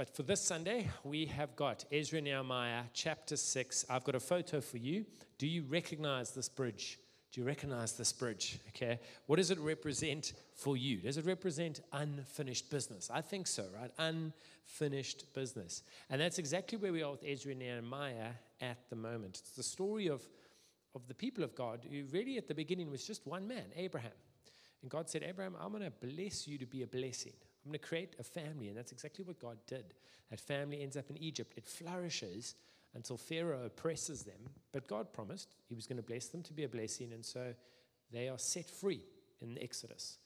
But for this Sunday, we have got Ezra Nehemiah, chapter 6. I've got a photo for you. Do you recognize this bridge? Do you recognize this bridge? Okay. What does it represent for you? Does it represent unfinished business? I think so, right? Unfinished business. And that's exactly where we are with Ezra and Nehemiah at the moment. It's the story of, of the people of God who really at the beginning was just one man, Abraham. And God said, Abraham, I'm going to bless you to be a blessing. I'm going to create a family. And that's exactly what God did. That family ends up in Egypt. It flourishes until Pharaoh oppresses them. But God promised he was going to bless them to be a blessing. And so they are set free in the Exodus.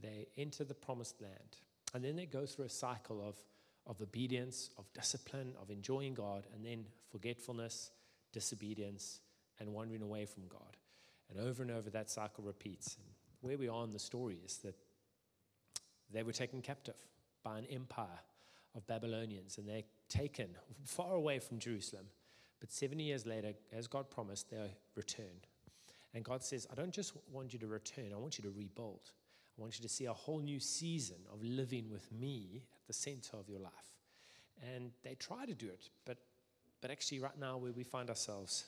They enter the promised land. And then they go through a cycle of, of obedience, of discipline, of enjoying God, and then forgetfulness, disobedience, and wandering away from God. And over and over that cycle repeats. And where we are in the story is that they were taken captive by an empire of Babylonians, and they're taken far away from Jerusalem. But 70 years later, as God promised, they return. And God says, I don't just want you to return, I want you to rebuild. I want you to see a whole new season of living with me at the center of your life. And they try to do it, but, but actually, right now, where we find ourselves,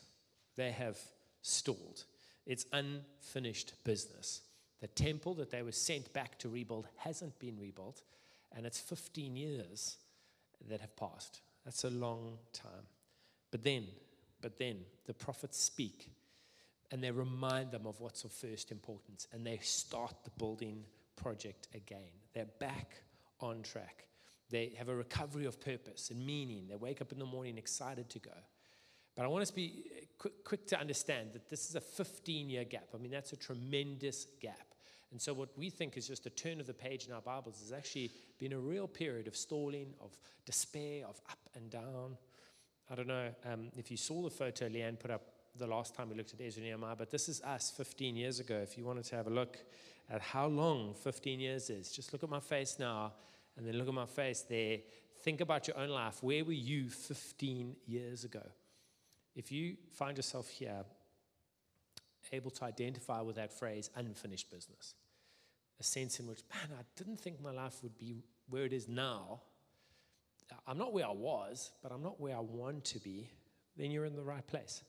they have stalled. It's unfinished business. The temple that they were sent back to rebuild hasn't been rebuilt, and it's 15 years that have passed. That's a long time. But then, but then the prophets speak and they remind them of what's of first importance and they start the building project again. They're back on track. They have a recovery of purpose and meaning. They wake up in the morning excited to go. But I want us to be eh, quick, quick to understand that this is a 15 year gap. I mean, that's a tremendous gap. And so, what we think is just a turn of the page in our Bibles has actually been a real period of stalling, of despair, of up and down. I don't know um, if you saw the photo Leanne put up the last time we looked at Ezra Nehemiah, but this is us 15 years ago. If you wanted to have a look at how long 15 years is, just look at my face now and then look at my face there. Think about your own life. Where were you 15 years ago? If you find yourself here, able to identify with that phrase, unfinished business, a sense in which, man, I didn't think my life would be where it is now. I'm not where I was, but I'm not where I want to be, then you're in the right place.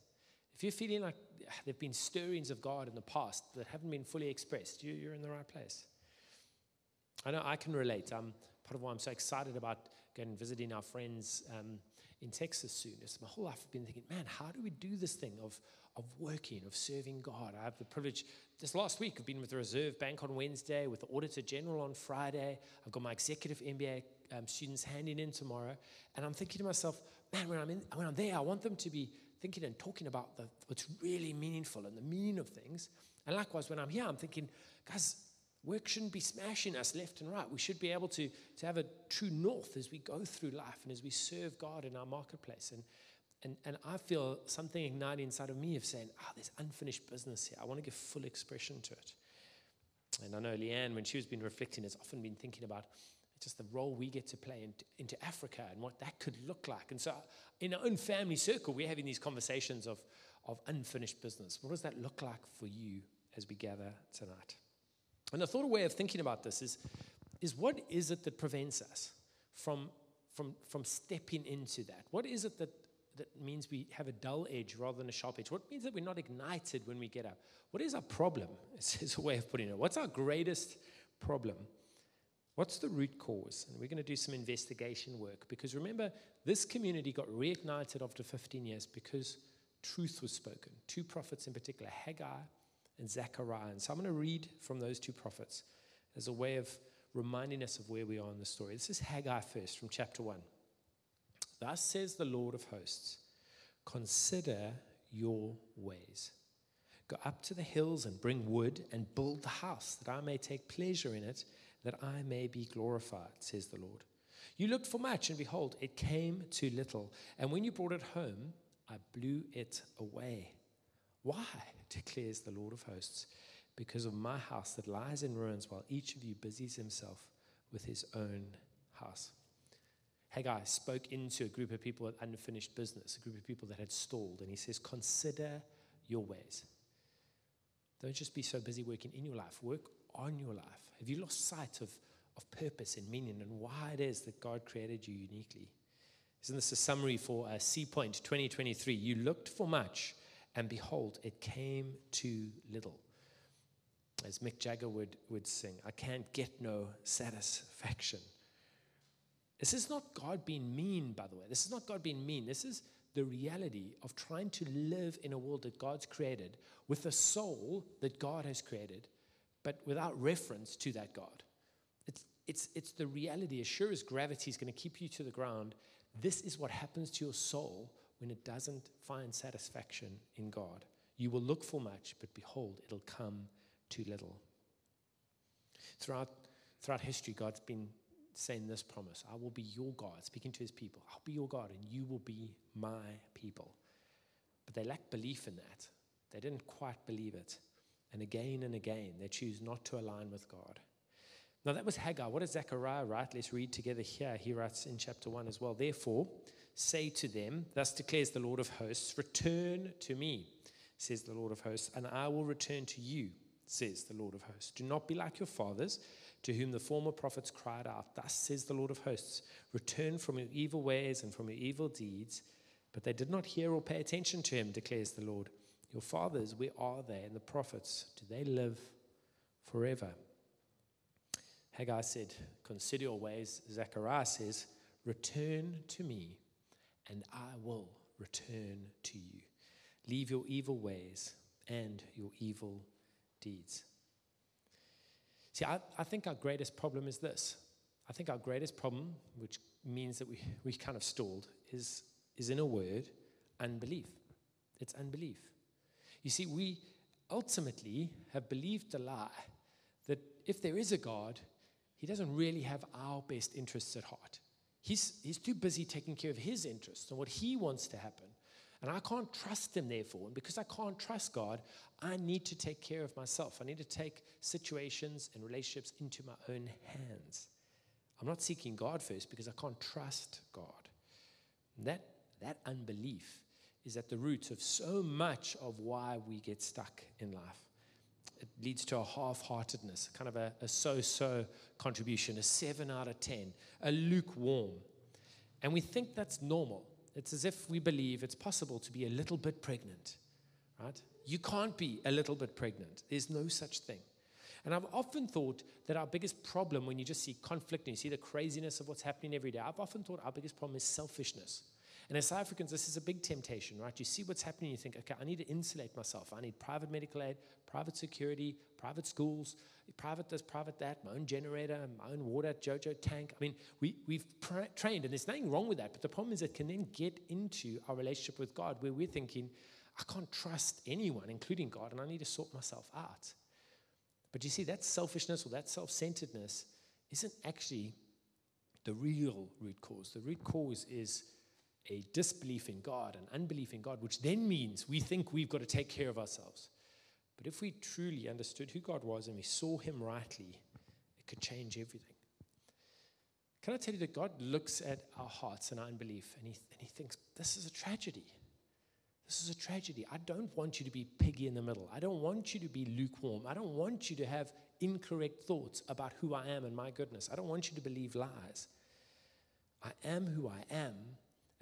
If you're feeling like there have been stirrings of God in the past that haven't been fully expressed, you, are in the right place. I know I can relate. Part of why I'm so excited about going and visiting our friends um, in Texas soon. Is my whole life I've been thinking, man, how do we do this thing of of working, of serving God. I have the privilege, this last week, I've been with the Reserve Bank on Wednesday, with the Auditor General on Friday. I've got my executive MBA um, students handing in tomorrow. And I'm thinking to myself, man, when I'm, in, when I'm there, I want them to be thinking and talking about the, what's really meaningful and the meaning of things. And likewise, when I'm here, I'm thinking, guys, work shouldn't be smashing us left and right. We should be able to, to have a true north as we go through life and as we serve God in our marketplace. And, and, and I feel something ignite inside of me of saying, oh, there's unfinished business here. I want to give full expression to it. And I know Leanne, when she has been reflecting, has often been thinking about just the role we get to play into, into Africa and what that could look like. And so, in our own family circle, we're having these conversations of, of unfinished business. What does that look like for you as we gather tonight? And the thought way of thinking about this is, is what is it that prevents us from, from, from stepping into that? What is it that that means we have a dull edge rather than a sharp edge? What means that we're not ignited when we get up? What is our problem? Is a way of putting it. What's our greatest problem? What's the root cause? And we're going to do some investigation work because remember, this community got reignited after 15 years because truth was spoken. Two prophets in particular, Haggai and Zechariah. And so I'm going to read from those two prophets as a way of reminding us of where we are in the story. This is Haggai first from chapter 1. Thus says the Lord of hosts Consider your ways. Go up to the hills and bring wood and build the house, that I may take pleasure in it, that I may be glorified, says the Lord. You looked for much, and behold, it came to little. And when you brought it home, I blew it away. Why? declares the Lord of hosts. Because of my house that lies in ruins, while each of you busies himself with his own house. Haggai spoke into a group of people with unfinished business, a group of people that had stalled. And he says, Consider your ways. Don't just be so busy working in your life, work on your life. Have you lost sight of, of purpose and meaning and why it is that God created you uniquely. Isn't this a summary for uh, Sea Point 2023? You looked for much, and behold, it came too little. As Mick Jagger would, would sing, I can't get no satisfaction. This is not God being mean, by the way. This is not God being mean. This is the reality of trying to live in a world that God's created with a soul that God has created, but without reference to that God. It's, it's, it's the reality. As sure as gravity is going to keep you to the ground, this is what happens to your soul when it doesn't find satisfaction in God. You will look for much, but behold, it'll come too little. Throughout, throughout history, God's been saying this promise I will be your God, speaking to his people. I'll be your God, and you will be my people. But they lack belief in that. They didn't quite believe it. And again and again, they choose not to align with God. Now, that was Haggai. What does Zechariah write? Let's read together here. He writes in chapter 1 as well. Therefore, say to them, Thus declares the Lord of hosts, Return to me, says the Lord of hosts, and I will return to you, says the Lord of hosts. Do not be like your fathers, to whom the former prophets cried out, Thus says the Lord of hosts, Return from your evil ways and from your evil deeds. But they did not hear or pay attention to him, declares the Lord. Your fathers, where are they? And the prophets, do they live forever? Haggai said, Consider your ways. Zechariah says, Return to me, and I will return to you. Leave your evil ways and your evil deeds. See, I, I think our greatest problem is this. I think our greatest problem, which means that we, we kind of stalled, is, is in a word unbelief. It's unbelief. You see, we ultimately have believed the lie that if there is a God, he doesn't really have our best interests at heart. He's, he's too busy taking care of his interests and what he wants to happen. And I can't trust him, therefore. And because I can't trust God, I need to take care of myself. I need to take situations and relationships into my own hands. I'm not seeking God first because I can't trust God. That, that unbelief is at the root of so much of why we get stuck in life it leads to a half heartedness, kind of a, a so so contribution, a seven out of 10, a lukewarm. And we think that's normal. It's as if we believe it's possible to be a little bit pregnant, right? You can't be a little bit pregnant. There's no such thing. And I've often thought that our biggest problem when you just see conflict and you see the craziness of what's happening every day, I've often thought our biggest problem is selfishness. And as Africans, this is a big temptation, right? You see what's happening, you think, okay, I need to insulate myself. I need private medical aid, private security, private schools, private this, private that, my own generator, my own water, JoJo tank. I mean, we, we've trained, and there's nothing wrong with that. But the problem is it can then get into our relationship with God where we're thinking, I can't trust anyone, including God, and I need to sort myself out. But you see, that selfishness or that self centeredness isn't actually the real root cause. The root cause is a disbelief in God, an unbelief in God, which then means we think we've got to take care of ourselves. But if we truly understood who God was and we saw Him rightly, it could change everything. Can I tell you that God looks at our hearts and our unbelief and He, and he thinks, this is a tragedy. This is a tragedy. I don't want you to be piggy in the middle. I don't want you to be lukewarm. I don't want you to have incorrect thoughts about who I am and my goodness. I don't want you to believe lies. I am who I am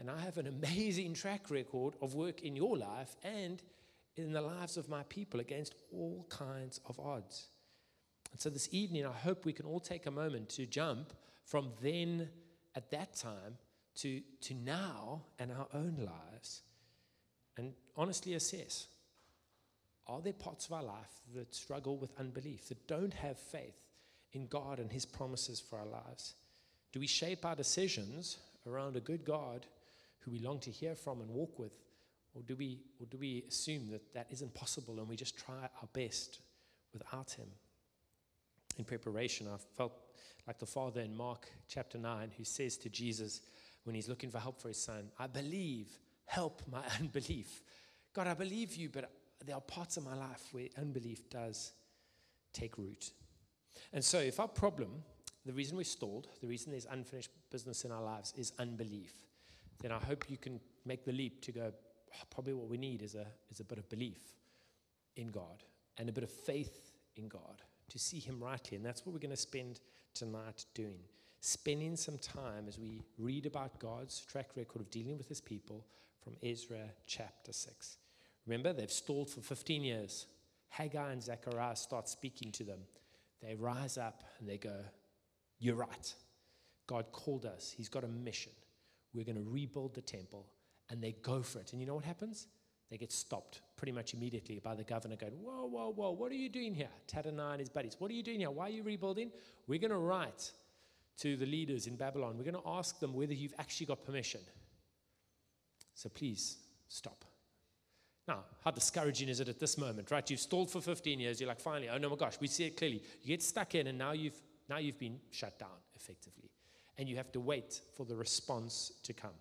and I have an amazing track record of work in your life and in the lives of my people against all kinds of odds. And so this evening, I hope we can all take a moment to jump from then at that time to, to now and our own lives and honestly assess are there parts of our life that struggle with unbelief, that don't have faith in God and His promises for our lives? Do we shape our decisions around a good God who we long to hear from and walk with? Or do we, or do we assume that that isn't possible and we just try our best without Him? In preparation, I felt like the Father in Mark chapter 9 who says to Jesus when he's looking for help for his son, I believe, help my unbelief. God, I believe you, but there are parts of my life where unbelief does take root. And so, if our problem, the reason we're stalled, the reason there's unfinished business in our lives is unbelief, then I hope you can make the leap to go, oh, probably what we need is a, is a bit of belief in God and a bit of faith in God to see Him rightly. And that's what we're going to spend tonight doing? Spending some time as we read about God's track record of dealing with his people from Ezra chapter 6. Remember, they've stalled for 15 years. Haggai and Zechariah start speaking to them. They rise up and they go, You're right. God called us, He's got a mission. We're going to rebuild the temple. And they go for it. And you know what happens? They get stopped pretty much immediately by the governor going, Whoa, whoa, whoa, what are you doing here? Tattenai and his buddies, what are you doing here? Why are you rebuilding? We're going to write to the leaders in Babylon. We're going to ask them whether you've actually got permission. So please stop. Now, how discouraging is it at this moment, right? You've stalled for 15 years. You're like, finally, oh no, my gosh, we see it clearly. You get stuck in, and now you've now you've been shut down effectively, and you have to wait for the response to come.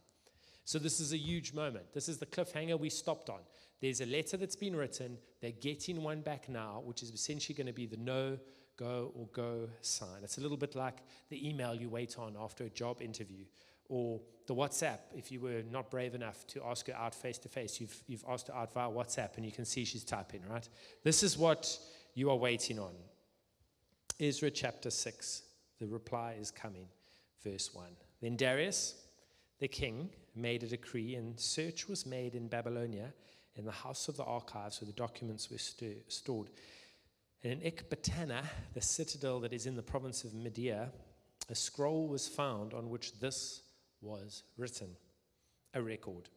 So this is a huge moment. This is the cliffhanger we stopped on. There's a letter that's been written. They're getting one back now, which is essentially going to be the no, go, or go sign. It's a little bit like the email you wait on after a job interview or the WhatsApp, if you were not brave enough to ask her out face to face, you've, you've asked her out via WhatsApp and you can see she's typing, right? This is what you are waiting on. Ezra chapter 6, the reply is coming. Verse 1. Then Darius, the king, made a decree, and search was made in Babylonia in the house of the archives where the documents were st- stored. And in Ecbatana, the citadel that is in the province of Media, a scroll was found on which this was written, a record.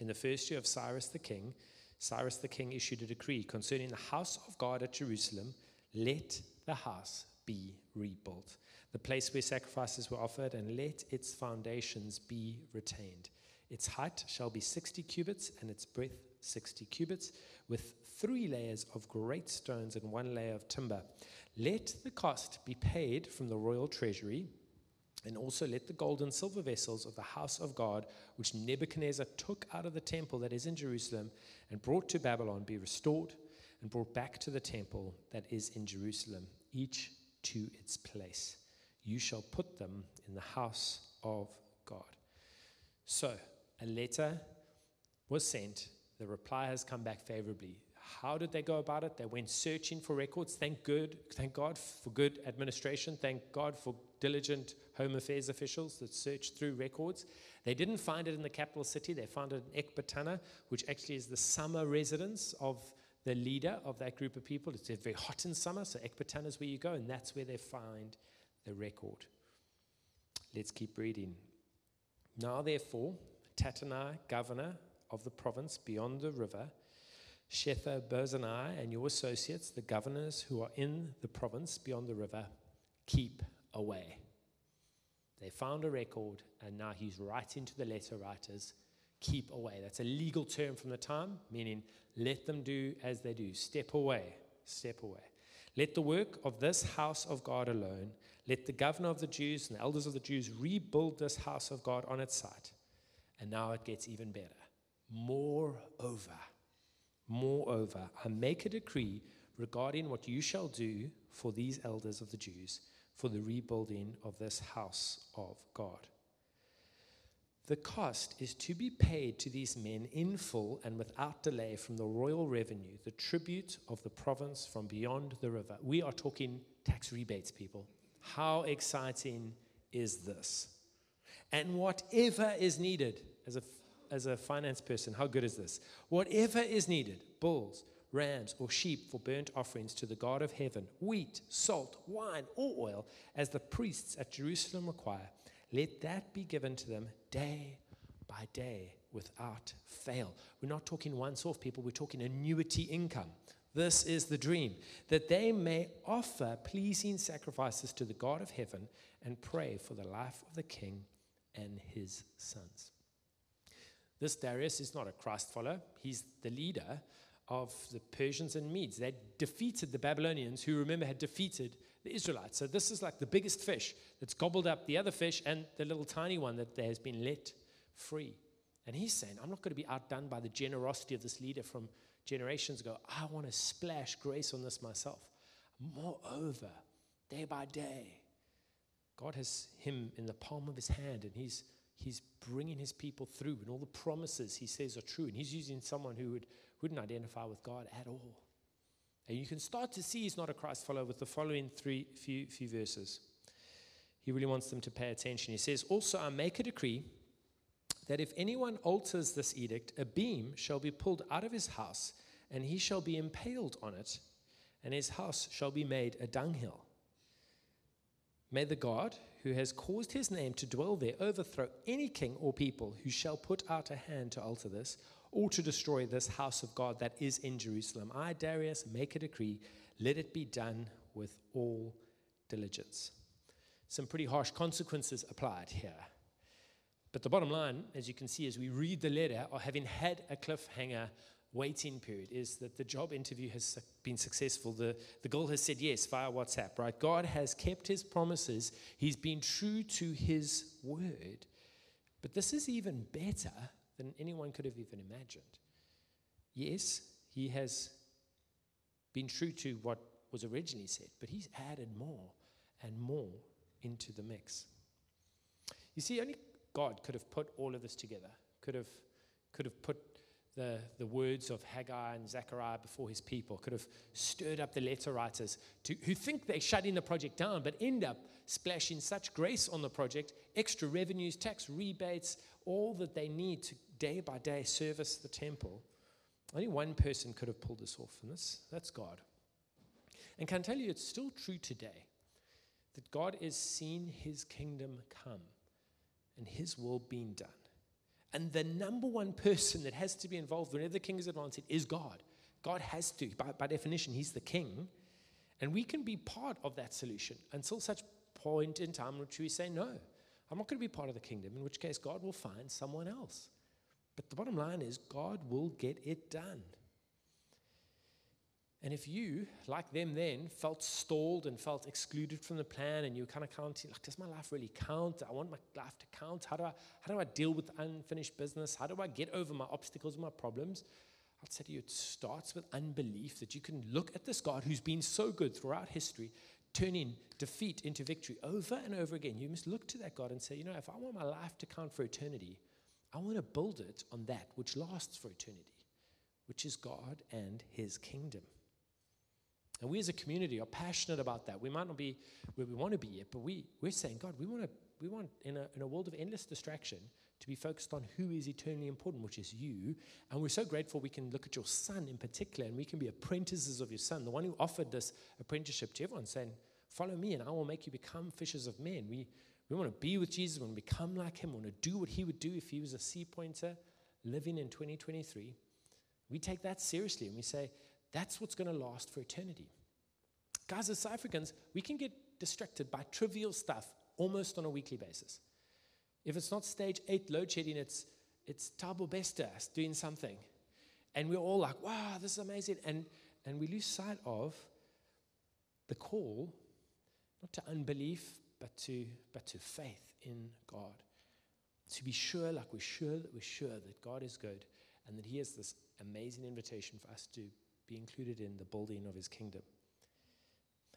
In the first year of Cyrus the king, Cyrus the king issued a decree concerning the house of God at Jerusalem let the house be rebuilt, the place where sacrifices were offered, and let its foundations be retained. Its height shall be 60 cubits, and its breadth 60 cubits, with three layers of great stones and one layer of timber. Let the cost be paid from the royal treasury and also let the gold and silver vessels of the house of God, which Nebuchadnezzar took out of the temple that is in Jerusalem and brought to Babylon, be restored and brought back to the temple that is in Jerusalem, each to its place. You shall put them in the house of God. So, a letter was sent. The reply has come back favorably. How did they go about it? They went searching for records. Thank good, thank God for good administration. Thank God for diligent Home Affairs officials that searched through records. They didn't find it in the capital city. They found it in Ecbatana, which actually is the summer residence of the leader of that group of people. It's very hot in summer, so Ecbatana is where you go, and that's where they find the record. Let's keep reading. Now, therefore, Tattenai, governor of the province beyond the river, Shethar-bozenai and your associates, the governors who are in the province beyond the river, keep away. They found a record, and now he's writing to the letter writers keep away. That's a legal term from the time, meaning let them do as they do. Step away, step away. Let the work of this house of God alone, let the governor of the Jews and the elders of the Jews rebuild this house of God on its site. And now it gets even better. Moreover, moreover, I make a decree regarding what you shall do for these elders of the Jews for the rebuilding of this house of God. The cost is to be paid to these men in full and without delay from the royal revenue, the tribute of the province from beyond the river. We are talking tax rebates, people. How exciting is this? And whatever is needed, as a, as a finance person, how good is this? Whatever is needed, bulls, rams, or sheep for burnt offerings to the God of heaven, wheat, salt, wine, or oil, as the priests at Jerusalem require, let that be given to them day by day without fail. We're not talking once off, people, we're talking annuity income. This is the dream that they may offer pleasing sacrifices to the God of heaven and pray for the life of the king and his sons. This Darius is not a Christ follower, he's the leader of the Persians and Medes. They defeated the Babylonians, who remember had defeated the Israelites. So this is like the biggest fish that's gobbled up the other fish and the little tiny one that has been let free. And he's saying, I'm not going to be outdone by the generosity of this leader from generations ago. I want to splash grace on this myself. Moreover, day by day, God has him in the palm of his hand and he's, he's bringing his people through, and all the promises he says are true. And he's using someone who would wouldn't identify with God at all. And you can start to see he's not a Christ follower with the following three few, few verses. he really wants them to pay attention. He says, Also, I make a decree that if anyone alters this edict, a beam shall be pulled out of his house, and he shall be impaled on it, and his house shall be made a dunghill. May the God who has caused his name to dwell there overthrow any king or people who shall put out a hand to alter this or to destroy this house of God that is in Jerusalem. I, Darius, make a decree, let it be done with all diligence. Some pretty harsh consequences applied here. But the bottom line, as you can see as we read the letter, or having had a cliffhanger waiting period, is that the job interview has been successful. The, the girl has said yes via WhatsApp, right? God has kept his promises, he's been true to his word. But this is even better than anyone could have even imagined. Yes, he has been true to what was originally said, but he's added more and more into the mix. You see, only God could have put all of this together, could have, could have put the, the words of Haggai and Zechariah before his people, could have stirred up the letter writers to, who think they're shutting the project down, but end up splashing such grace on the project, extra revenues, tax rebates, all that they need to day by day service the temple. Only one person could have pulled this off, and this, that's God. And can I tell you, it's still true today that God is seeing his kingdom come and his will being done. And the number one person that has to be involved whenever the king is advancing is God. God has to, by, by definition, he's the king. And we can be part of that solution until such point in time in which we say, no, I'm not going to be part of the kingdom, in which case God will find someone else. But the bottom line is, God will get it done. And if you, like them then, felt stalled and felt excluded from the plan and you kind of counting, like, does my life really count? I want my life to count. How do I, how do I deal with unfinished business? How do I get over my obstacles and my problems? I'd say to you, it starts with unbelief that you can look at this God who's been so good throughout history, turning defeat into victory over and over again. You must look to that God and say, you know, if I want my life to count for eternity, I want to build it on that which lasts for eternity, which is God and his kingdom. And we as a community are passionate about that. We might not be where we want to be yet, but we, we're saying, God, we want to, we want in a, in a world of endless distraction to be focused on who is eternally important, which is you. And we're so grateful we can look at your son in particular and we can be apprentices of your son, the one who offered this apprenticeship to everyone, saying, Follow me and I will make you become fishers of men. We, we want to be with Jesus, we want to become like him, we want to do what he would do if he was a sea pointer living in 2023. We take that seriously and we say, that's what's going to last for eternity. Guys, as Africans, we can get distracted by trivial stuff almost on a weekly basis. If it's not stage eight load shedding, it's, it's Thabo Bester doing something. And we're all like, wow, this is amazing. And, and we lose sight of the call, not to unbelief, but to, but to faith in God. To be sure, like we're sure that we're sure that God is good and that He has this amazing invitation for us to be included in the building of his kingdom.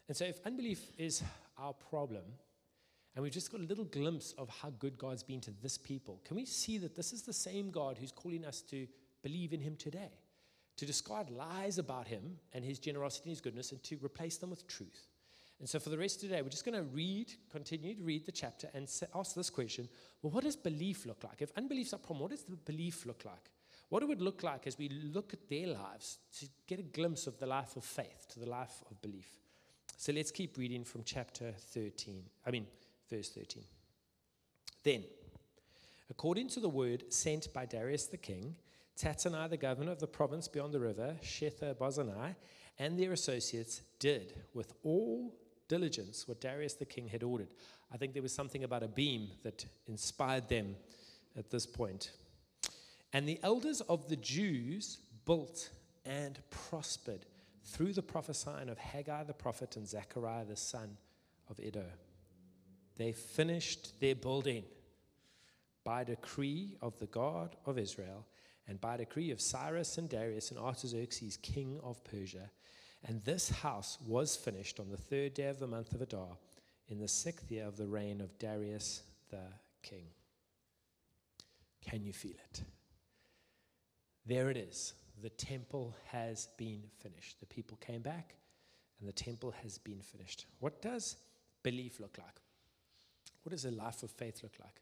And so, if unbelief is our problem, and we've just got a little glimpse of how good God's been to this people, can we see that this is the same God who's calling us to believe in him today? To discard lies about him and his generosity and his goodness and to replace them with truth. And so, for the rest of today, we're just going to read, continue to read the chapter and ask this question well, what does belief look like? If unbelief's our problem, what does the belief look like? what it would look like as we look at their lives to get a glimpse of the life of faith, to the life of belief. So let's keep reading from chapter 13. I mean, verse 13. Then, according to the word sent by Darius the king, Tattenai, the governor of the province beyond the river, Shetha and their associates did with all diligence what Darius the king had ordered. I think there was something about a beam that inspired them at this point. And the elders of the Jews built and prospered through the prophesying of Haggai the prophet and Zechariah the son of Iddo. They finished their building by decree of the God of Israel and by decree of Cyrus and Darius and Artaxerxes, king of Persia. And this house was finished on the third day of the month of Adar in the sixth year of the reign of Darius the king. Can you feel it? There it is. The temple has been finished. The people came back, and the temple has been finished. What does belief look like? What does a life of faith look like?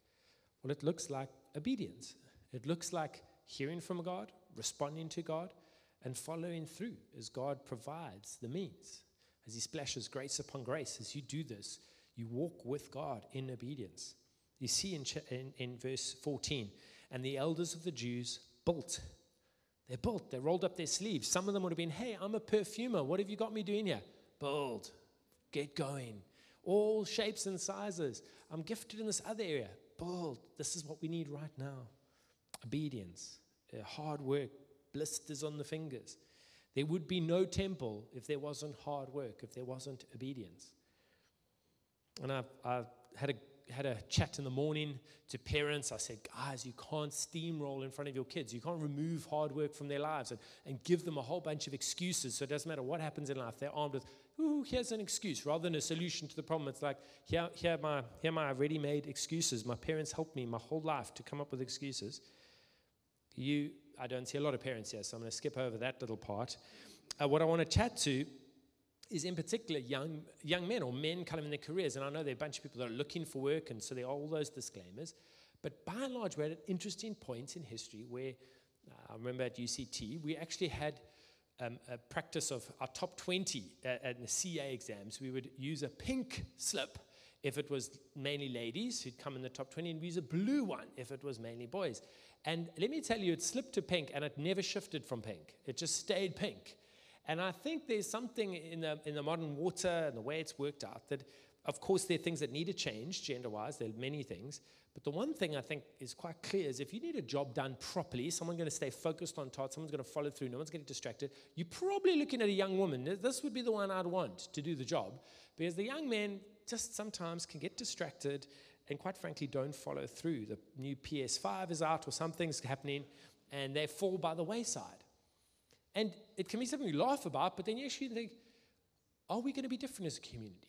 Well, it looks like obedience. It looks like hearing from God, responding to God, and following through as God provides the means. As He splashes grace upon grace, as you do this, you walk with God in obedience. You see in, in, in verse 14, and the elders of the Jews built. They built, they rolled up their sleeves. Some of them would have been, Hey, I'm a perfumer. What have you got me doing here? Build, get going. All shapes and sizes. I'm gifted in this other area. Build. This is what we need right now obedience, uh, hard work, blisters on the fingers. There would be no temple if there wasn't hard work, if there wasn't obedience. And I've, I've had a had a chat in the morning to parents. I said, guys, you can't steamroll in front of your kids. You can't remove hard work from their lives and, and give them a whole bunch of excuses. So it doesn't matter what happens in life. They're armed with, ooh, here's an excuse rather than a solution to the problem. It's like, here, here, my, here my ready made excuses. My parents helped me my whole life to come up with excuses. You, I don't see a lot of parents here, so I'm going to skip over that little part. Uh, what I want to chat to is in particular young, young men or men kind of in their careers. And I know there are a bunch of people that are looking for work, and so there are all those disclaimers. But by and large, we're at an interesting point in history where uh, I remember at UCT, we actually had um, a practice of our top 20 at, at the CA exams. We would use a pink slip if it was mainly ladies who'd come in the top 20, and we use a blue one if it was mainly boys. And let me tell you, it slipped to pink and it never shifted from pink. It just stayed pink. And I think there's something in the, in the modern water and the way it's worked out that, of course, there are things that need to change gender wise. There are many things. But the one thing I think is quite clear is if you need a job done properly, someone's going to stay focused on task, someone's going to follow through, no one's getting distracted, you're probably looking at a young woman. This would be the one I'd want to do the job because the young men just sometimes can get distracted and, quite frankly, don't follow through. The new PS5 is out or something's happening and they fall by the wayside. And it can be something we laugh about, but then you actually think, are we going to be different as a community?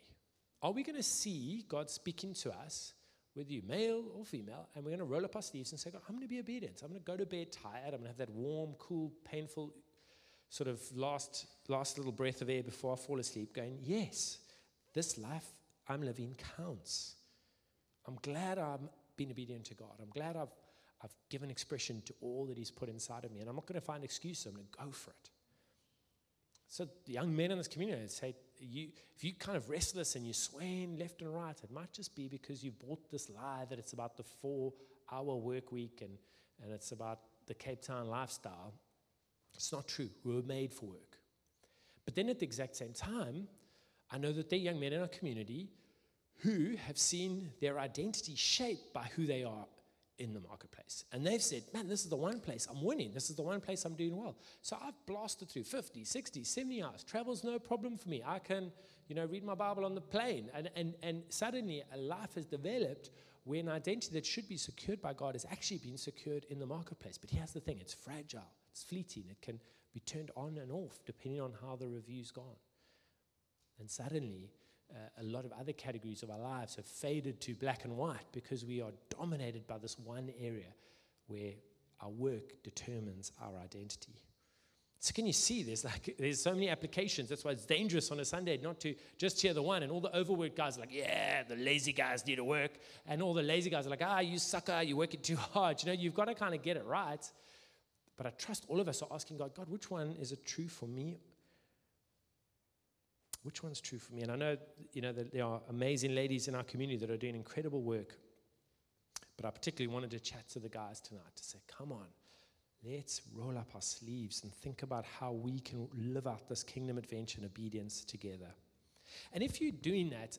Are we going to see God speaking to us, whether you're male or female, and we're going to roll up our sleeves and say, God, I'm going to be obedient. I'm going to go to bed tired. I'm going to have that warm, cool, painful sort of last, last little breath of air before I fall asleep, going, yes, this life I'm living counts. I'm glad I've been obedient to God. I'm glad I've I've given expression to all that He's put inside of me, and I'm not going to find excuses. I'm going to go for it. So, the young men in this community say, you, if you're kind of restless and you're swaying left and right, it might just be because you bought this lie that it's about the four hour work week and, and it's about the Cape Town lifestyle. It's not true. We were made for work. But then at the exact same time, I know that there are young men in our community who have seen their identity shaped by who they are in the marketplace. And they've said, man, this is the one place I'm winning. This is the one place I'm doing well. So I've blasted through 50, 60, 70 hours. Travel's no problem for me. I can, you know, read my Bible on the plane. And, and, and suddenly a life has developed where an identity that should be secured by God has actually been secured in the marketplace. But here's the thing it's fragile, it's fleeting, it can be turned on and off depending on how the review's gone. And suddenly, uh, a lot of other categories of our lives have faded to black and white because we are dominated by this one area where our work determines our identity. So can you see there's like there's so many applications. That's why it's dangerous on a Sunday not to just hear the one. And all the overworked guys are like, yeah, the lazy guys need to work. And all the lazy guys are like, ah, you sucker, you're working too hard. You know, you've got to kind of get it right. But I trust all of us are asking God, God, which one is it true for me which one's true for me? And I know, you know, that there are amazing ladies in our community that are doing incredible work. But I particularly wanted to chat to the guys tonight to say, come on, let's roll up our sleeves and think about how we can live out this kingdom adventure and obedience together. And if you're doing that,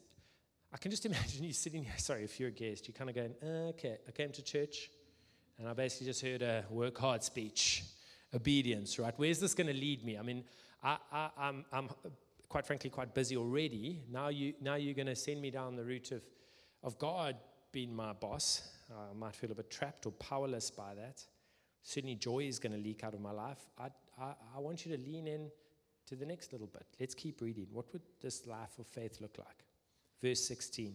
I can just imagine you sitting here. Sorry, if you're a guest, you're kind of going, okay, I came to church and I basically just heard a work hard speech, obedience, right? Where's this going to lead me? I mean, I, I, I'm, I'm quite frankly, quite busy already. Now, you, now you're going to send me down the route of, of God being my boss. Uh, I might feel a bit trapped or powerless by that. Certainly, joy is going to leak out of my life. I, I, I want you to lean in to the next little bit. Let's keep reading. What would this life of faith look like? Verse 16.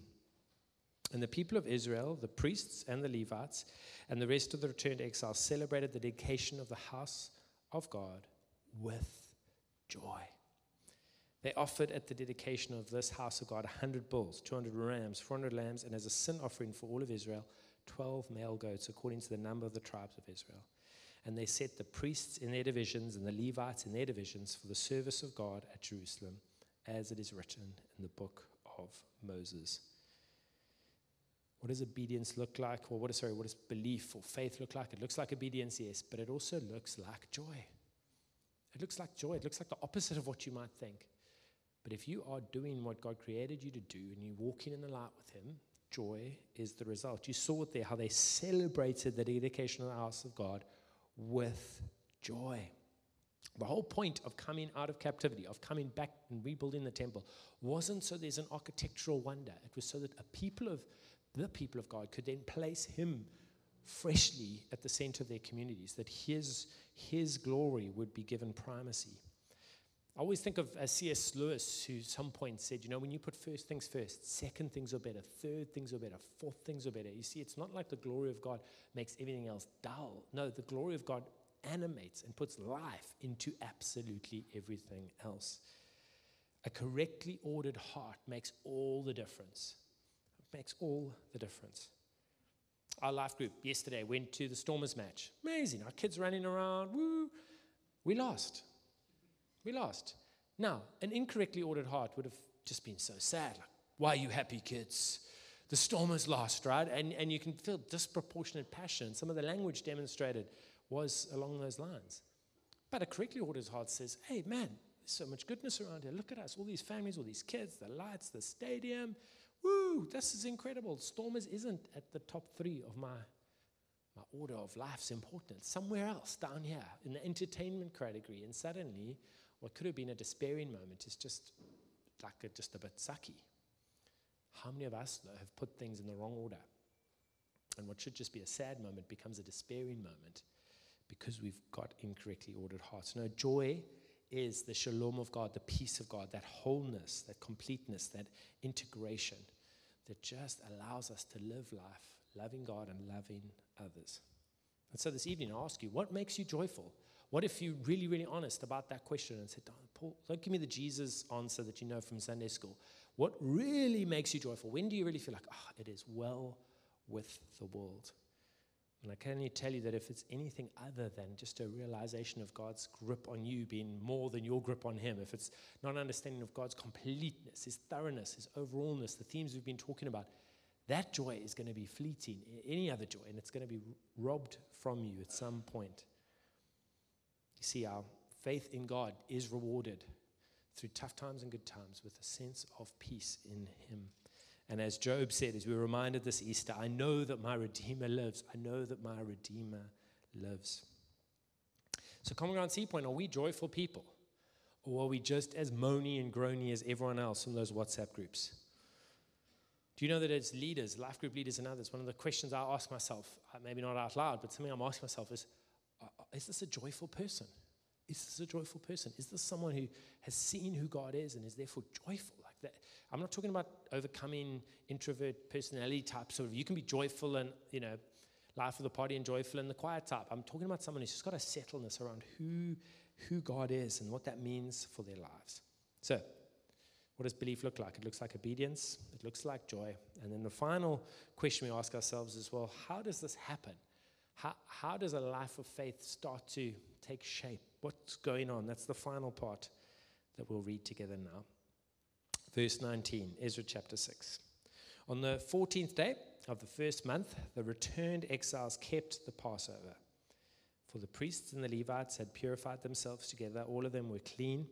And the people of Israel, the priests and the Levites, and the rest of the returned exiles celebrated the dedication of the house of God with joy. They offered at the dedication of this house of God 100 bulls, 200 rams, 400 lambs, and as a sin offering for all of Israel, 12 male goats, according to the number of the tribes of Israel. And they set the priests in their divisions and the Levites in their divisions for the service of God at Jerusalem, as it is written in the book of Moses. What does obedience look like? Or what is, sorry, what does belief or faith look like? It looks like obedience, yes, but it also looks like joy. It looks like joy. It looks like the opposite of what you might think. But if you are doing what God created you to do and you're walking in the light with Him, joy is the result. You saw it there, how they celebrated the dedication of the house of God with joy. The whole point of coming out of captivity, of coming back and rebuilding the temple, wasn't so there's an architectural wonder. It was so that a people of the people of God could then place him freshly at the center of their communities, that his, his glory would be given primacy. I always think of uh, as C.S. Lewis, who some point said, you know, when you put first things first, second things are better, third things are better, fourth things are better. You see, it's not like the glory of God makes everything else dull. No, the glory of God animates and puts life into absolutely everything else. A correctly ordered heart makes all the difference. It makes all the difference. Our life group yesterday went to the Stormers match. Amazing. Our kids running around. Woo. We lost. We lost. Now, an incorrectly ordered heart would have just been so sad. Like, why are you happy, kids? The Stormers lost, right? And, and you can feel disproportionate passion. Some of the language demonstrated was along those lines. But a correctly ordered heart says, hey, man, there's so much goodness around here. Look at us, all these families, all these kids, the lights, the stadium. Woo, this is incredible. Stormers isn't at the top three of my, my order of life's importance. Somewhere else down here in the entertainment category. And suddenly, what could have been a despairing moment is just like a, just a bit sucky. How many of us, have put things in the wrong order? And what should just be a sad moment becomes a despairing moment because we've got incorrectly ordered hearts. No, joy is the shalom of God, the peace of God, that wholeness, that completeness, that integration that just allows us to live life loving God and loving others. And so this evening, I ask you, what makes you joyful? What if you're really, really honest about that question and said, Paul, don't give me the Jesus answer that you know from Sunday school. What really makes you joyful? When do you really feel like, oh, it is well with the world? And I can only tell you that if it's anything other than just a realization of God's grip on you being more than your grip on Him, if it's not an understanding of God's completeness, His thoroughness, His overallness, the themes we've been talking about, that joy is going to be fleeting, any other joy, and it's going to be robbed from you at some point. You see, our faith in God is rewarded through tough times and good times with a sense of peace in Him. And as Job said, as we were reminded this Easter, I know that my Redeemer lives. I know that my Redeemer lives. So, Common Ground Sea Point, are we joyful people? Or are we just as moany and groany as everyone else in those WhatsApp groups? Do you know that as leaders, life group leaders and others, one of the questions I ask myself, uh, maybe not out loud, but something I'm asking myself is, is this a joyful person? Is this a joyful person? Is this someone who has seen who God is and is therefore joyful? Like that. I'm not talking about overcoming introvert personality types. Sort of, you can be joyful and you know, life of the party and joyful in the quiet type. I'm talking about someone who's just got a settledness around who who God is and what that means for their lives. So, what does belief look like? It looks like obedience. It looks like joy. And then the final question we ask ourselves is, well, how does this happen? How, how does a life of faith start to take shape? What's going on? That's the final part that we'll read together now. Verse 19, Ezra chapter 6. On the 14th day of the first month, the returned exiles kept the Passover. For the priests and the Levites had purified themselves together, all of them were clean.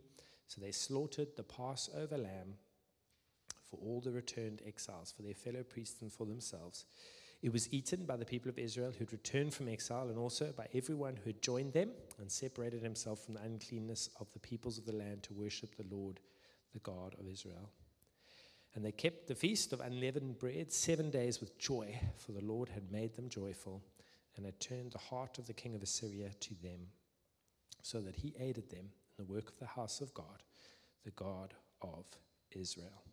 So they slaughtered the Passover lamb for all the returned exiles, for their fellow priests and for themselves. It was eaten by the people of Israel who had returned from exile, and also by everyone who had joined them and separated himself from the uncleanness of the peoples of the land to worship the Lord, the God of Israel. And they kept the feast of unleavened bread seven days with joy, for the Lord had made them joyful and had turned the heart of the king of Assyria to them, so that he aided them in the work of the house of God, the God of Israel.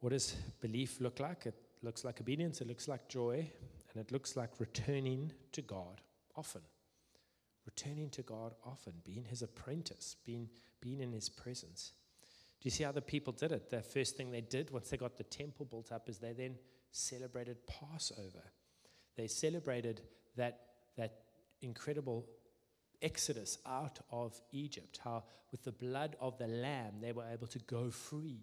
What does belief look like? It looks like obedience, it looks like joy, and it looks like returning to God often. returning to God often, being his apprentice, being, being in his presence. Do you see how the people did it? The first thing they did once they got the temple built up is they then celebrated Passover. They celebrated that, that incredible exodus out of Egypt, how with the blood of the lamb they were able to go free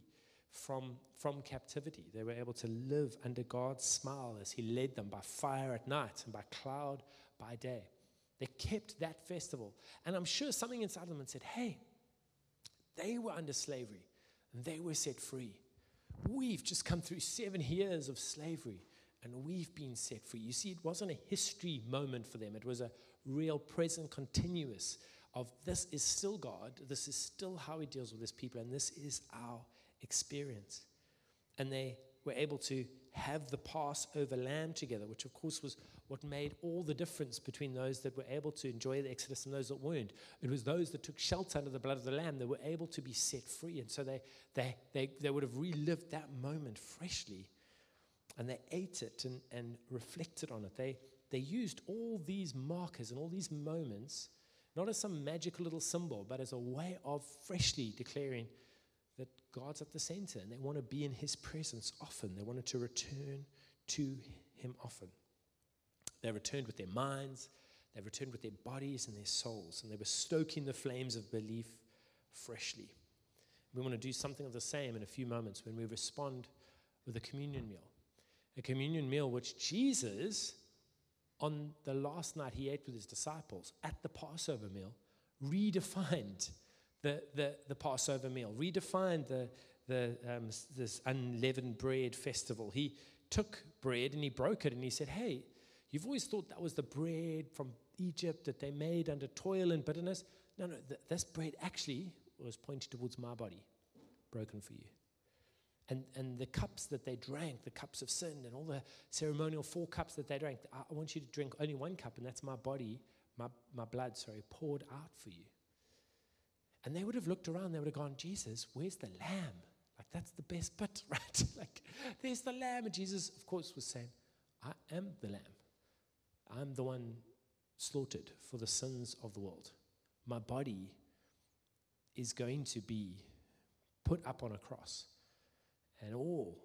from, from captivity. They were able to live under God's smile as He led them by fire at night and by cloud by day. They kept that festival. And I'm sure something inside them said, hey, they were under slavery and they were set free. We've just come through seven years of slavery and we've been set free. You see, it wasn't a history moment for them, it was a real present, continuous of this is still God, this is still how He deals with His people, and this is our experience. And they were able to have the Passover lamb together, which of course was what made all the difference between those that were able to enjoy the Exodus and those that weren't. It was those that took shelter under the blood of the lamb that were able to be set free. And so they, they, they, they would have relived that moment freshly. And they ate it and, and reflected on it. They, they used all these markers and all these moments, not as some magical little symbol, but as a way of freshly declaring God's at the center and they want to be in His presence often. They wanted to return to Him often. They returned with their minds, they returned with their bodies and their souls, and they were stoking the flames of belief freshly. We want to do something of the same in a few moments when we respond with a communion meal. A communion meal which Jesus, on the last night he ate with his disciples at the Passover meal, redefined the, the, the Passover meal, redefined the, the, um, this unleavened bread festival. He took bread and he broke it and he said, Hey, you've always thought that was the bread from Egypt that they made under toil and bitterness. No, no, th- this bread actually was pointing towards my body, broken for you. And, and the cups that they drank, the cups of sin, and all the ceremonial four cups that they drank, I, I want you to drink only one cup, and that's my body, my, my blood, sorry, poured out for you. And they would have looked around, they would have gone, Jesus, where's the lamb? Like, that's the best bit, right? like, there's the lamb. And Jesus, of course, was saying, I am the lamb. I'm the one slaughtered for the sins of the world. My body is going to be put up on a cross. And all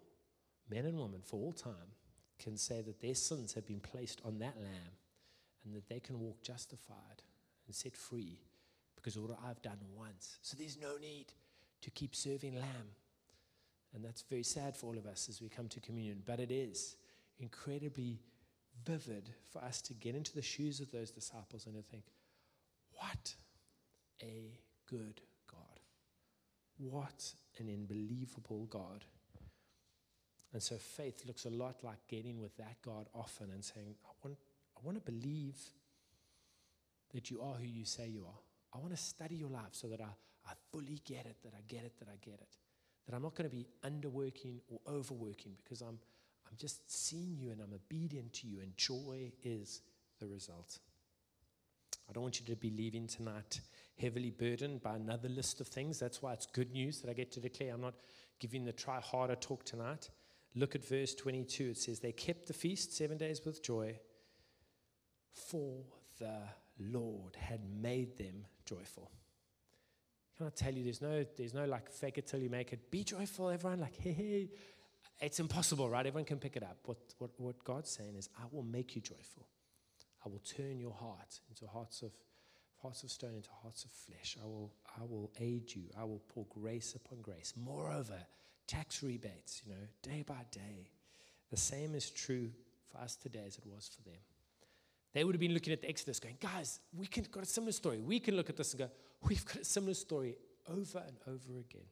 men and women for all time can say that their sins have been placed on that lamb and that they can walk justified and set free because of what I've done once. So there's no need to keep serving lamb. And that's very sad for all of us as we come to communion. But it is incredibly vivid for us to get into the shoes of those disciples and to think, what a good God. What an unbelievable God. And so faith looks a lot like getting with that God often and saying, I want, I want to believe that you are who you say you are. I want to study your life so that I, I fully get it, that I get it, that I get it. That I'm not going to be underworking or overworking because I'm, I'm just seeing you and I'm obedient to you, and joy is the result. I don't want you to be leaving tonight heavily burdened by another list of things. That's why it's good news that I get to declare. I'm not giving the try harder talk tonight. Look at verse 22. It says, They kept the feast seven days with joy, for the Lord had made them joyful. Can I tell you, there's no, there's no like fake it till you make it. Be joyful, everyone. Like, hey, hey. It's impossible, right? Everyone can pick it up. What, what, what God's saying is, I will make you joyful. I will turn your heart into hearts of hearts of stone into hearts of flesh. I will, I will aid you. I will pour grace upon grace. Moreover, tax rebates, you know, day by day. The same is true for us today as it was for them. They would have been looking at the Exodus going, guys, we can got a similar story. We can look at this and go, we've got a similar story over and over again.